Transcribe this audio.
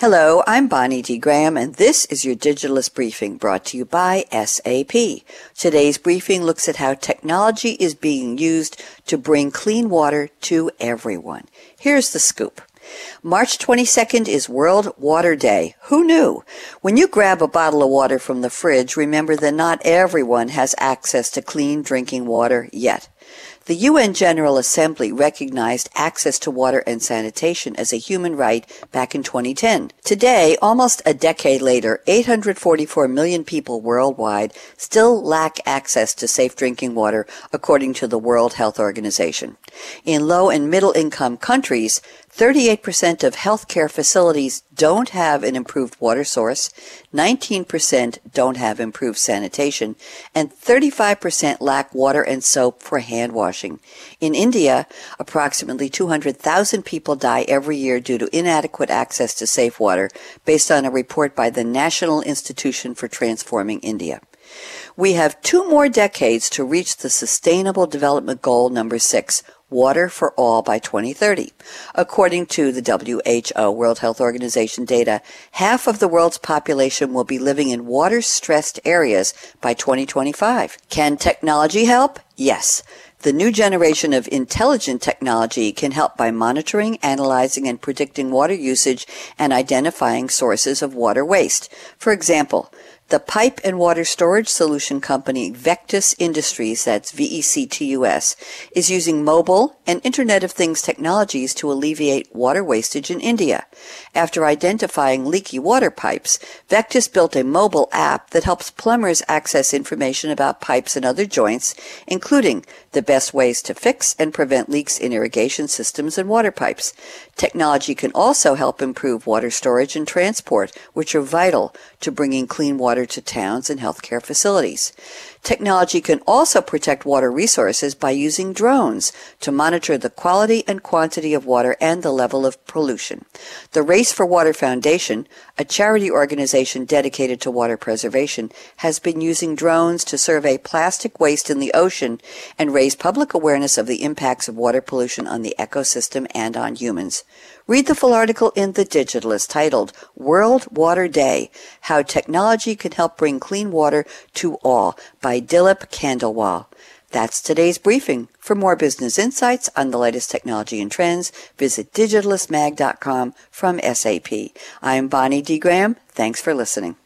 Hello, I'm Bonnie D. Graham, and this is your Digitalist Briefing brought to you by SAP. Today's briefing looks at how technology is being used to bring clean water to everyone. Here's the scoop. March 22nd is World Water Day. Who knew? When you grab a bottle of water from the fridge, remember that not everyone has access to clean drinking water yet. The UN General Assembly recognized access to water and sanitation as a human right back in 2010. Today, almost a decade later, 844 million people worldwide still lack access to safe drinking water, according to the World Health Organization. In low and middle income countries, 38% of healthcare facilities don't have an improved water source, 19% don't have improved sanitation, and 35% lack water and soap for hand washing. In India, approximately 200,000 people die every year due to inadequate access to safe water, based on a report by the National Institution for Transforming India. We have two more decades to reach the Sustainable Development Goal number six, water for all by 2030. According to the WHO, World Health Organization data, half of the world's population will be living in water stressed areas by 2025. Can technology help? Yes. The new generation of intelligent technology can help by monitoring, analyzing, and predicting water usage and identifying sources of water waste. For example, the pipe and water storage solution company Vectus Industries, that's V-E-C-T-U-S, is using mobile and Internet of Things technologies to alleviate water wastage in India. After identifying leaky water pipes, Vectus built a mobile app that helps plumbers access information about pipes and other joints, including the best ways to fix and prevent leaks in irrigation systems and water pipes. Technology can also help improve water storage and transport, which are vital to bringing clean water water to towns and healthcare facilities. Technology can also protect water resources by using drones to monitor the quality and quantity of water and the level of pollution. The Race for Water Foundation, a charity organization dedicated to water preservation, has been using drones to survey plastic waste in the ocean and raise public awareness of the impacts of water pollution on the ecosystem and on humans. Read the full article in The Digitalist titled World Water Day How Technology Can Help Bring Clean Water to All by Dilip Khandelwal. That's today's briefing. For more business insights on the latest technology and trends, visit digitalistmag.com from SAP. I'm Bonnie D. Graham. Thanks for listening.